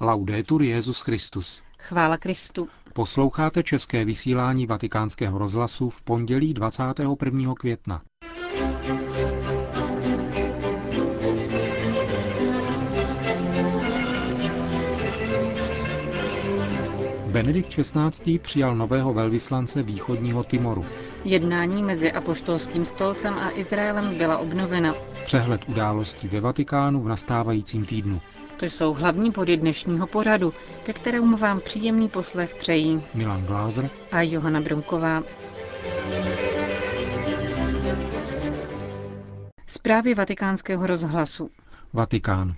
Laudetur Jezus Christus. Chvála Kristu. Posloucháte české vysílání Vatikánského rozhlasu v pondělí 21. května. Benedikt XVI. přijal nového velvyslance východního Timoru. Jednání mezi apoštolským stolcem a Izraelem byla obnovena. Přehled událostí ve Vatikánu v nastávajícím týdnu. To jsou hlavní body dnešního pořadu, ke kterému vám příjemný poslech přejí Milan Glázer a Johana Brunková. Zprávy vatikánského rozhlasu. Vatikán.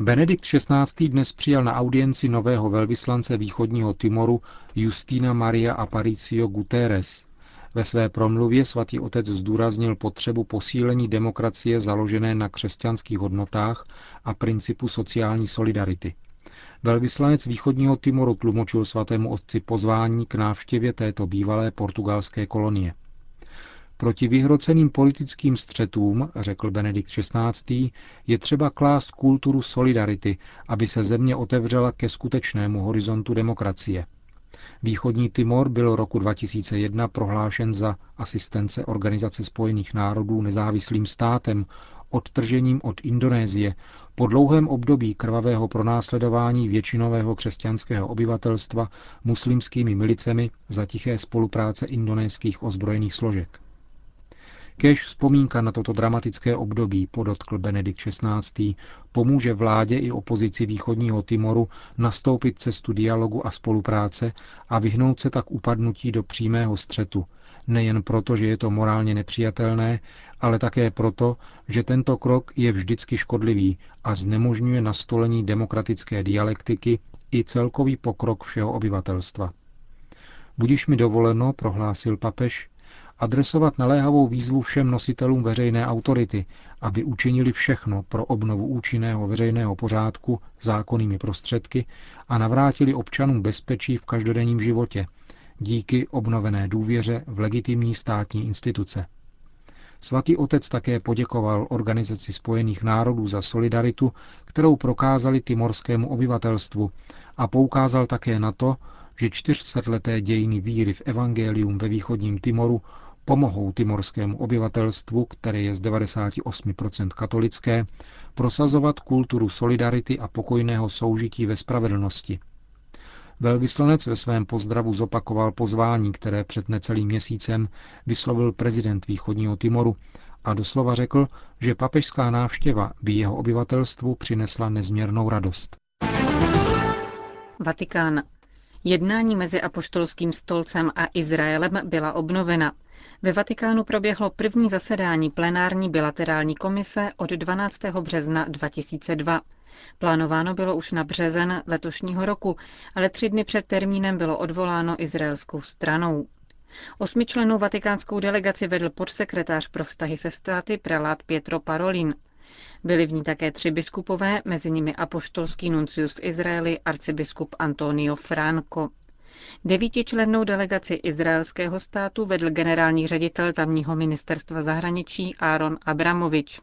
Benedikt XVI. dnes přijal na audienci nového velvyslance východního Timoru Justina Maria Aparicio Guterres. Ve své promluvě svatý otec zdůraznil potřebu posílení demokracie založené na křesťanských hodnotách a principu sociální solidarity. Velvyslanec východního Timoru tlumočil svatému otci pozvání k návštěvě této bývalé portugalské kolonie. Proti vyhroceným politickým střetům, řekl Benedikt XVI., je třeba klást kulturu solidarity, aby se země otevřela ke skutečnému horizontu demokracie. Východní Timor byl roku 2001 prohlášen za asistence Organizace spojených národů nezávislým státem, odtržením od Indonésie po dlouhém období krvavého pronásledování většinového křesťanského obyvatelstva muslimskými milicemi za tiché spolupráce indonéských ozbrojených složek. Kež vzpomínka na toto dramatické období, podotkl Benedikt XVI., pomůže vládě i opozici východního Timoru nastoupit cestu dialogu a spolupráce a vyhnout se tak upadnutí do přímého střetu, nejen proto, že je to morálně nepřijatelné, ale také proto, že tento krok je vždycky škodlivý a znemožňuje nastolení demokratické dialektiky i celkový pokrok všeho obyvatelstva. Budiš mi dovoleno, prohlásil papež, adresovat naléhavou výzvu všem nositelům veřejné autority, aby učinili všechno pro obnovu účinného veřejného pořádku zákonnými prostředky a navrátili občanům bezpečí v každodenním životě, díky obnovené důvěře v legitimní státní instituce. Svatý otec také poděkoval Organizaci spojených národů za solidaritu, kterou prokázali timorskému obyvatelstvu a poukázal také na to, že čtyřsetleté dějiny víry v evangelium ve východním Timoru pomohou timorskému obyvatelstvu, které je z 98% katolické, prosazovat kulturu solidarity a pokojného soužití ve spravedlnosti. Velvyslanec ve svém pozdravu zopakoval pozvání, které před necelým měsícem vyslovil prezident východního Timoru a doslova řekl, že papežská návštěva by jeho obyvatelstvu přinesla nezměrnou radost. Vatikán. Jednání mezi apoštolským stolcem a Izraelem byla obnovena. Ve Vatikánu proběhlo první zasedání plenární bilaterální komise od 12. března 2002. Plánováno bylo už na březen letošního roku, ale tři dny před termínem bylo odvoláno izraelskou stranou. Osmičlenou vatikánskou delegaci vedl podsekretář pro vztahy se státy prelát Pietro Parolin. Byli v ní také tři biskupové, mezi nimi apoštolský nuncius v Izraeli arcibiskup Antonio Franco. Devítičlennou delegaci izraelského státu vedl generální ředitel tamního ministerstva zahraničí Aaron Abramovič.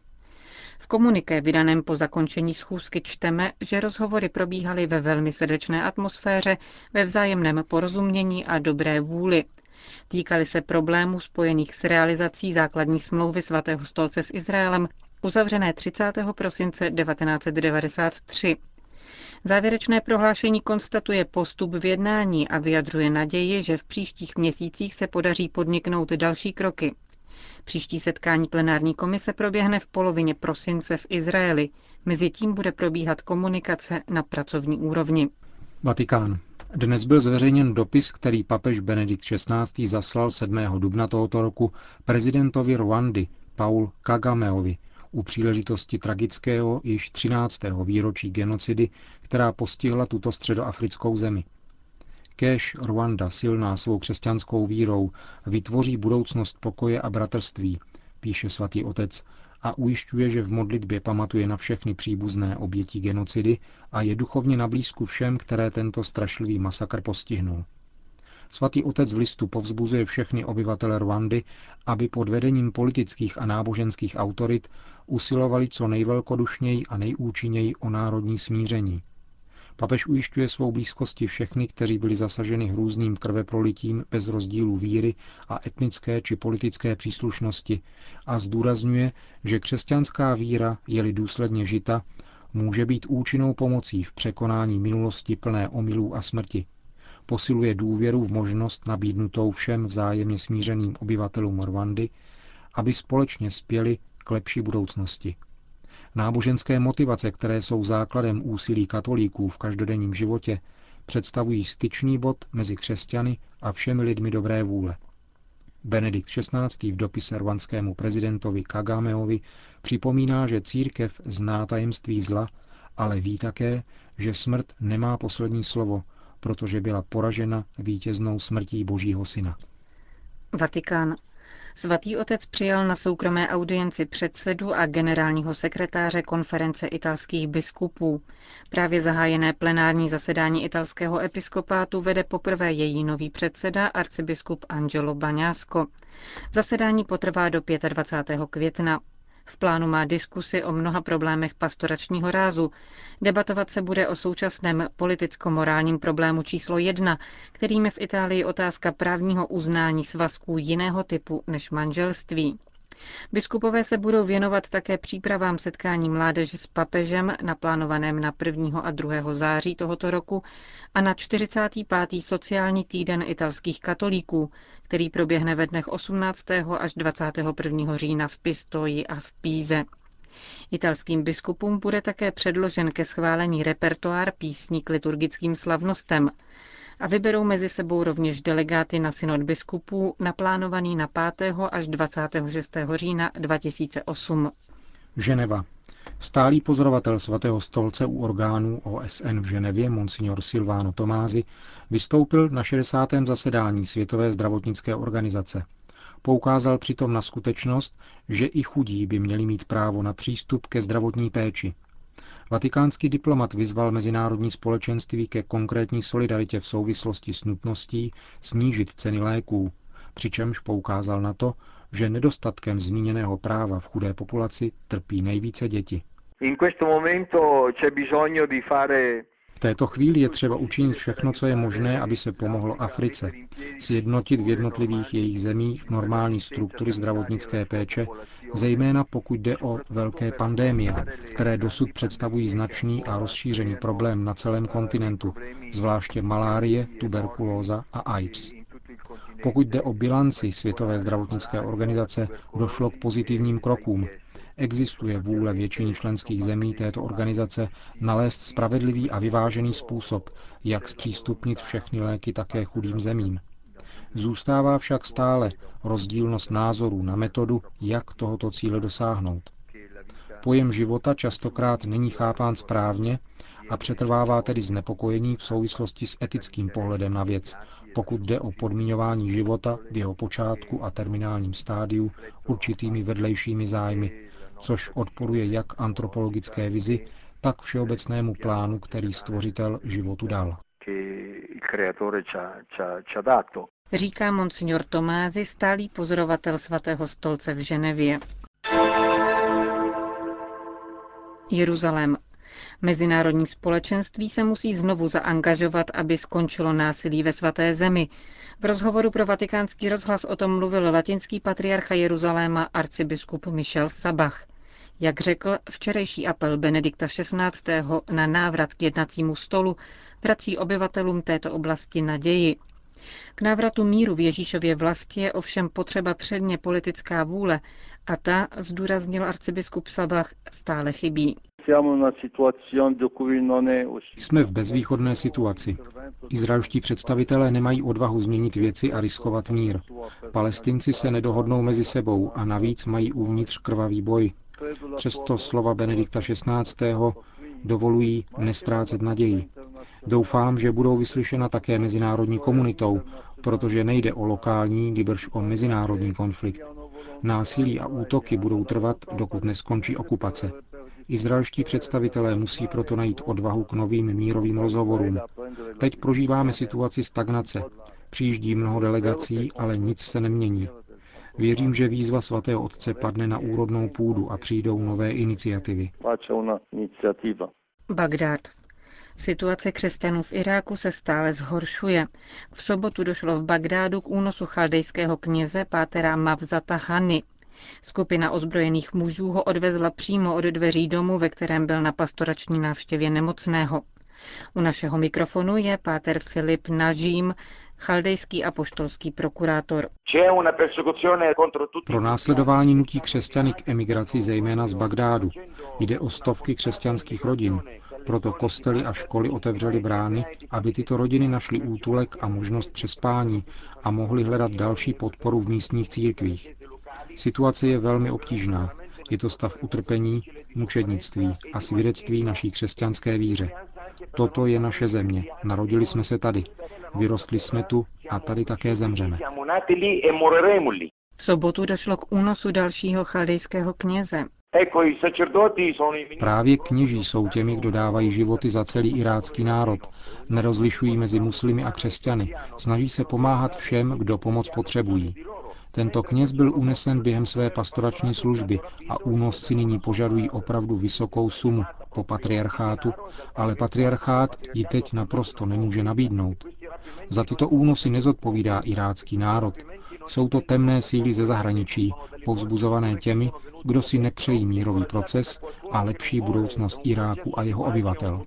V komuniké vydaném po zakončení schůzky čteme, že rozhovory probíhaly ve velmi srdečné atmosféře, ve vzájemném porozumění a dobré vůli. Týkaly se problémů spojených s realizací základní smlouvy svatého stolce s Izraelem, uzavřené 30. prosince 1993. Závěrečné prohlášení konstatuje postup v jednání a vyjadřuje naději, že v příštích měsících se podaří podniknout další kroky. Příští setkání plenární komise proběhne v polovině prosince v Izraeli. Mezitím bude probíhat komunikace na pracovní úrovni. Vatikán. Dnes byl zveřejněn dopis, který papež Benedikt XVI. zaslal 7. dubna tohoto roku prezidentovi Rwandy Paul Kagameovi u příležitosti tragického již 13. výročí genocidy, která postihla tuto středoafrickou zemi. Kéž Rwanda, silná svou křesťanskou vírou, vytvoří budoucnost pokoje a bratrství, píše svatý otec a ujišťuje, že v modlitbě pamatuje na všechny příbuzné oběti genocidy a je duchovně nablízku všem, které tento strašlivý masakr postihnul. Svatý otec v listu povzbuzuje všechny obyvatele Rwandy, aby pod vedením politických a náboženských autorit usilovali co nejvelkodušněji a nejúčinněji o národní smíření. Papež ujišťuje svou blízkosti všechny, kteří byli zasaženi hrůzným krveprolitím bez rozdílu víry a etnické či politické příslušnosti a zdůrazňuje, že křesťanská víra, je-li důsledně žita, může být účinnou pomocí v překonání minulosti plné omylů a smrti. Posiluje důvěru v možnost nabídnutou všem vzájemně smířeným obyvatelům Rwandy, aby společně spěli k lepší budoucnosti. Náboženské motivace, které jsou základem úsilí katolíků v každodenním životě, představují styčný bod mezi křesťany a všemi lidmi dobré vůle. Benedikt XVI. v dopise rwanskému prezidentovi Kagameovi připomíná, že církev zná tajemství zla, ale ví také, že smrt nemá poslední slovo, protože byla poražena vítěznou smrtí Božího syna. Vatikán. Svatý otec přijal na soukromé audienci předsedu a generálního sekretáře konference italských biskupů. Právě zahájené plenární zasedání italského episkopátu vede poprvé její nový předseda, arcibiskup Angelo Baňásko. Zasedání potrvá do 25. května. V plánu má diskusy o mnoha problémech pastoračního rázu. Debatovat se bude o současném politicko-morálním problému číslo jedna, kterým je v Itálii otázka právního uznání svazků jiného typu než manželství. Biskupové se budou věnovat také přípravám setkání mládeže s papežem naplánovaném na 1. a 2. září tohoto roku a na 45. sociální týden italských katolíků, který proběhne ve dnech 18. až 21. října v Pistoji a v Píze. Italským biskupům bude také předložen ke schválení repertoár písní k liturgickým slavnostem a vyberou mezi sebou rovněž delegáty na synod biskupů naplánovaný na 5. až 26. října 2008. Ženeva. Stálý pozorovatel svatého stolce u orgánů OSN v Ženevě, monsignor Silvano Tomázy, vystoupil na 60. zasedání Světové zdravotnické organizace. Poukázal přitom na skutečnost, že i chudí by měli mít právo na přístup ke zdravotní péči. Vatikánský diplomat vyzval mezinárodní společenství ke konkrétní solidaritě v souvislosti s nutností snížit ceny léků, přičemž poukázal na to, že nedostatkem zmíněného práva v chudé populaci trpí nejvíce děti. V této chvíli je třeba učinit všechno, co je možné, aby se pomohlo Africe, sjednotit v jednotlivých jejich zemích normální struktury zdravotnické péče, zejména pokud jde o velké pandémie, které dosud představují značný a rozšířený problém na celém kontinentu, zvláště malárie, tuberkulóza a AIDS. Pokud jde o bilanci Světové zdravotnické organizace, došlo k pozitivním krokům, Existuje vůle většiny členských zemí této organizace nalézt spravedlivý a vyvážený způsob, jak zpřístupnit všechny léky také chudým zemím. Zůstává však stále rozdílnost názorů na metodu, jak tohoto cíle dosáhnout. Pojem života častokrát není chápán správně a přetrvává tedy znepokojení v souvislosti s etickým pohledem na věc, pokud jde o podmiňování života v jeho počátku a terminálním stádiu určitými vedlejšími zájmy, což odporuje jak antropologické vizi, tak všeobecnému plánu, který stvořitel životu dal. Říká monsignor Tomázy, stálý pozorovatel svatého stolce v Ženevě. Jeruzalém. Mezinárodní společenství se musí znovu zaangažovat, aby skončilo násilí ve svaté zemi. V rozhovoru pro vatikánský rozhlas o tom mluvil latinský patriarcha Jeruzaléma arcibiskup Michel Sabach. Jak řekl, včerejší apel Benedikta XVI. na návrat k jednacímu stolu vrací obyvatelům této oblasti naději. K návratu míru v Ježíšově vlasti je ovšem potřeba předně politická vůle a ta, zdůraznil arcibiskup Sabach, stále chybí. Jsme v bezvýchodné situaci. Izraelští představitelé nemají odvahu změnit věci a riskovat mír. Palestinci se nedohodnou mezi sebou a navíc mají uvnitř krvavý boj. Přesto slova Benedikta XVI. dovolují nestrácet naději. Doufám, že budou vyslyšena také mezinárodní komunitou, protože nejde o lokální, nýbrž o mezinárodní konflikt. Násilí a útoky budou trvat, dokud neskončí okupace. Izraelští představitelé musí proto najít odvahu k novým mírovým rozhovorům. Teď prožíváme situaci stagnace. Přijíždí mnoho delegací, ale nic se nemění. Věřím, že výzva svatého otce padne na úrodnou půdu a přijdou nové iniciativy. Bagdád. Situace křesťanů v Iráku se stále zhoršuje. V sobotu došlo v Bagdádu k únosu chaldejského kněze pátera Mavzata Hany. Skupina ozbrojených mužů ho odvezla přímo od dveří domu, ve kterém byl na pastorační návštěvě nemocného. U našeho mikrofonu je páter Filip Nažím, chaldejský apoštolský prokurátor. Pro následování nutí křesťany k emigraci zejména z Bagdádu. Jde o stovky křesťanských rodin, proto kostely a školy otevřely brány, aby tyto rodiny našly útulek a možnost přespání a mohly hledat další podporu v místních církvích. Situace je velmi obtížná. Je to stav utrpení, mučednictví a svědectví naší křesťanské víře. Toto je naše země. Narodili jsme se tady. Vyrostli jsme tu a tady také zemřeme. V sobotu došlo k únosu dalšího chaldejského kněze. Právě kněží jsou těmi, kdo dávají životy za celý irácký národ. Nerozlišují mezi muslimy a křesťany. Snaží se pomáhat všem, kdo pomoc potřebují. Tento kněz byl unesen během své pastorační služby a únosci nyní požadují opravdu vysokou sumu po patriarchátu, ale patriarchát ji teď naprosto nemůže nabídnout. Za tyto únosy nezodpovídá irácký národ. Jsou to temné síly ze zahraničí, povzbuzované těmi, kdo si nepřejí mírový proces a lepší budoucnost Iráku a jeho obyvatel.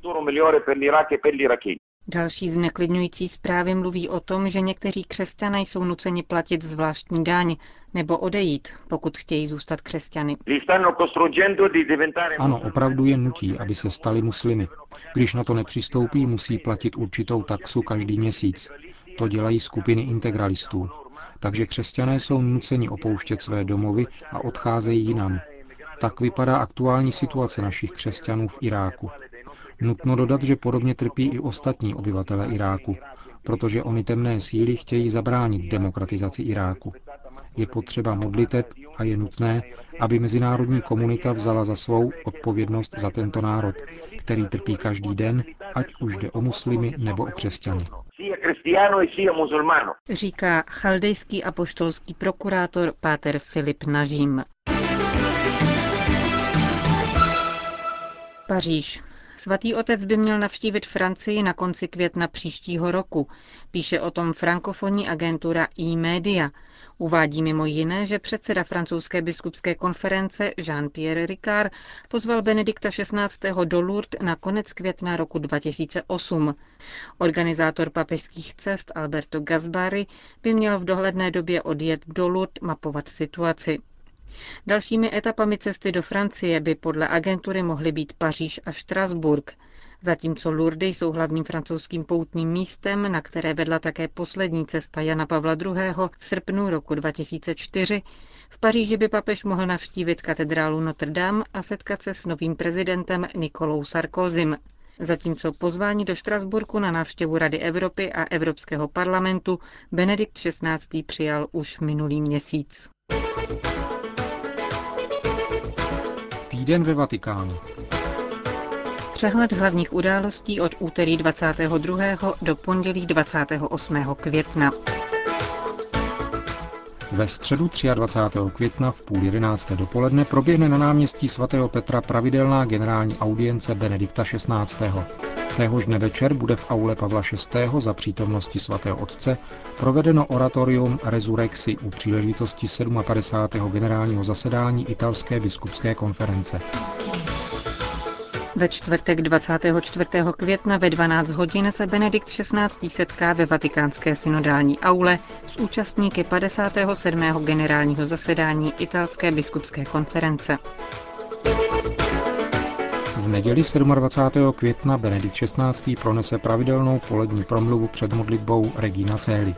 Další zneklidňující zprávy mluví o tom, že někteří křesťané jsou nuceni platit zvláštní daň nebo odejít, pokud chtějí zůstat křesťany. Ano, opravdu je nutí, aby se stali muslimy. Když na to nepřistoupí, musí platit určitou taxu každý měsíc. To dělají skupiny integralistů. Takže křesťané jsou nuceni opouštět své domovy a odcházejí jinam. Tak vypadá aktuální situace našich křesťanů v Iráku. Nutno dodat, že podobně trpí i ostatní obyvatele Iráku, protože oni temné síly chtějí zabránit demokratizaci Iráku. Je potřeba modliteb a je nutné, aby mezinárodní komunita vzala za svou odpovědnost za tento národ, který trpí každý den, ať už jde o muslimy nebo o křesťany. Říká chaldejský apoštolský prokurátor Páter Filip Nažím. Paříž. Svatý otec by měl navštívit Francii na konci května příštího roku. Píše o tom frankofonní agentura e-media. Uvádí mimo jiné, že předseda francouzské biskupské konference Jean-Pierre Ricard pozval Benedikta XVI. do Lourdes na konec května roku 2008. Organizátor papežských cest Alberto Gasbari by měl v dohledné době odjet do Lourdes mapovat situaci. Dalšími etapami cesty do Francie by podle agentury mohly být Paříž a Štrasburg. Zatímco Lourdes jsou hlavním francouzským poutním místem, na které vedla také poslední cesta Jana Pavla II. v srpnu roku 2004, v Paříži by papež mohl navštívit katedrálu Notre Dame a setkat se s novým prezidentem Nikolou Sarkozym. Zatímco pozvání do Štrasburku na návštěvu Rady Evropy a Evropského parlamentu Benedikt XVI. přijal už minulý měsíc. Týden ve Vatikánu. Přehled hlavních událostí od úterý 22. do pondělí 28. května. Ve středu 23. května v půl jedenácté dopoledne proběhne na náměstí svatého Petra pravidelná generální audience Benedikta XVI. Téhož dne večer bude v aule Pavla VI. za přítomnosti svatého otce provedeno oratorium Resurrexi u příležitosti 57. generálního zasedání italské biskupské konference. Ve čtvrtek 24. května ve 12 hodin se Benedikt XVI. setká ve vatikánské synodální aule s účastníky 57. generálního zasedání italské biskupské konference. V neděli 27. května Benedikt XVI. pronese pravidelnou polední promluvu před modlitbou Regina Celi.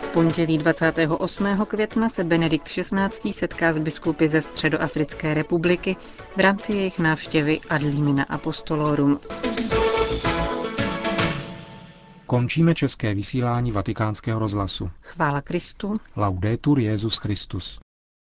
V pondělí 28. května se Benedikt XVI. setká s biskupy ze Středoafrické republiky v rámci jejich návštěvy Adlimina Apostolorum. Končíme české vysílání vatikánského rozhlasu. Chvála Kristu. Laudetur Jezus Christus.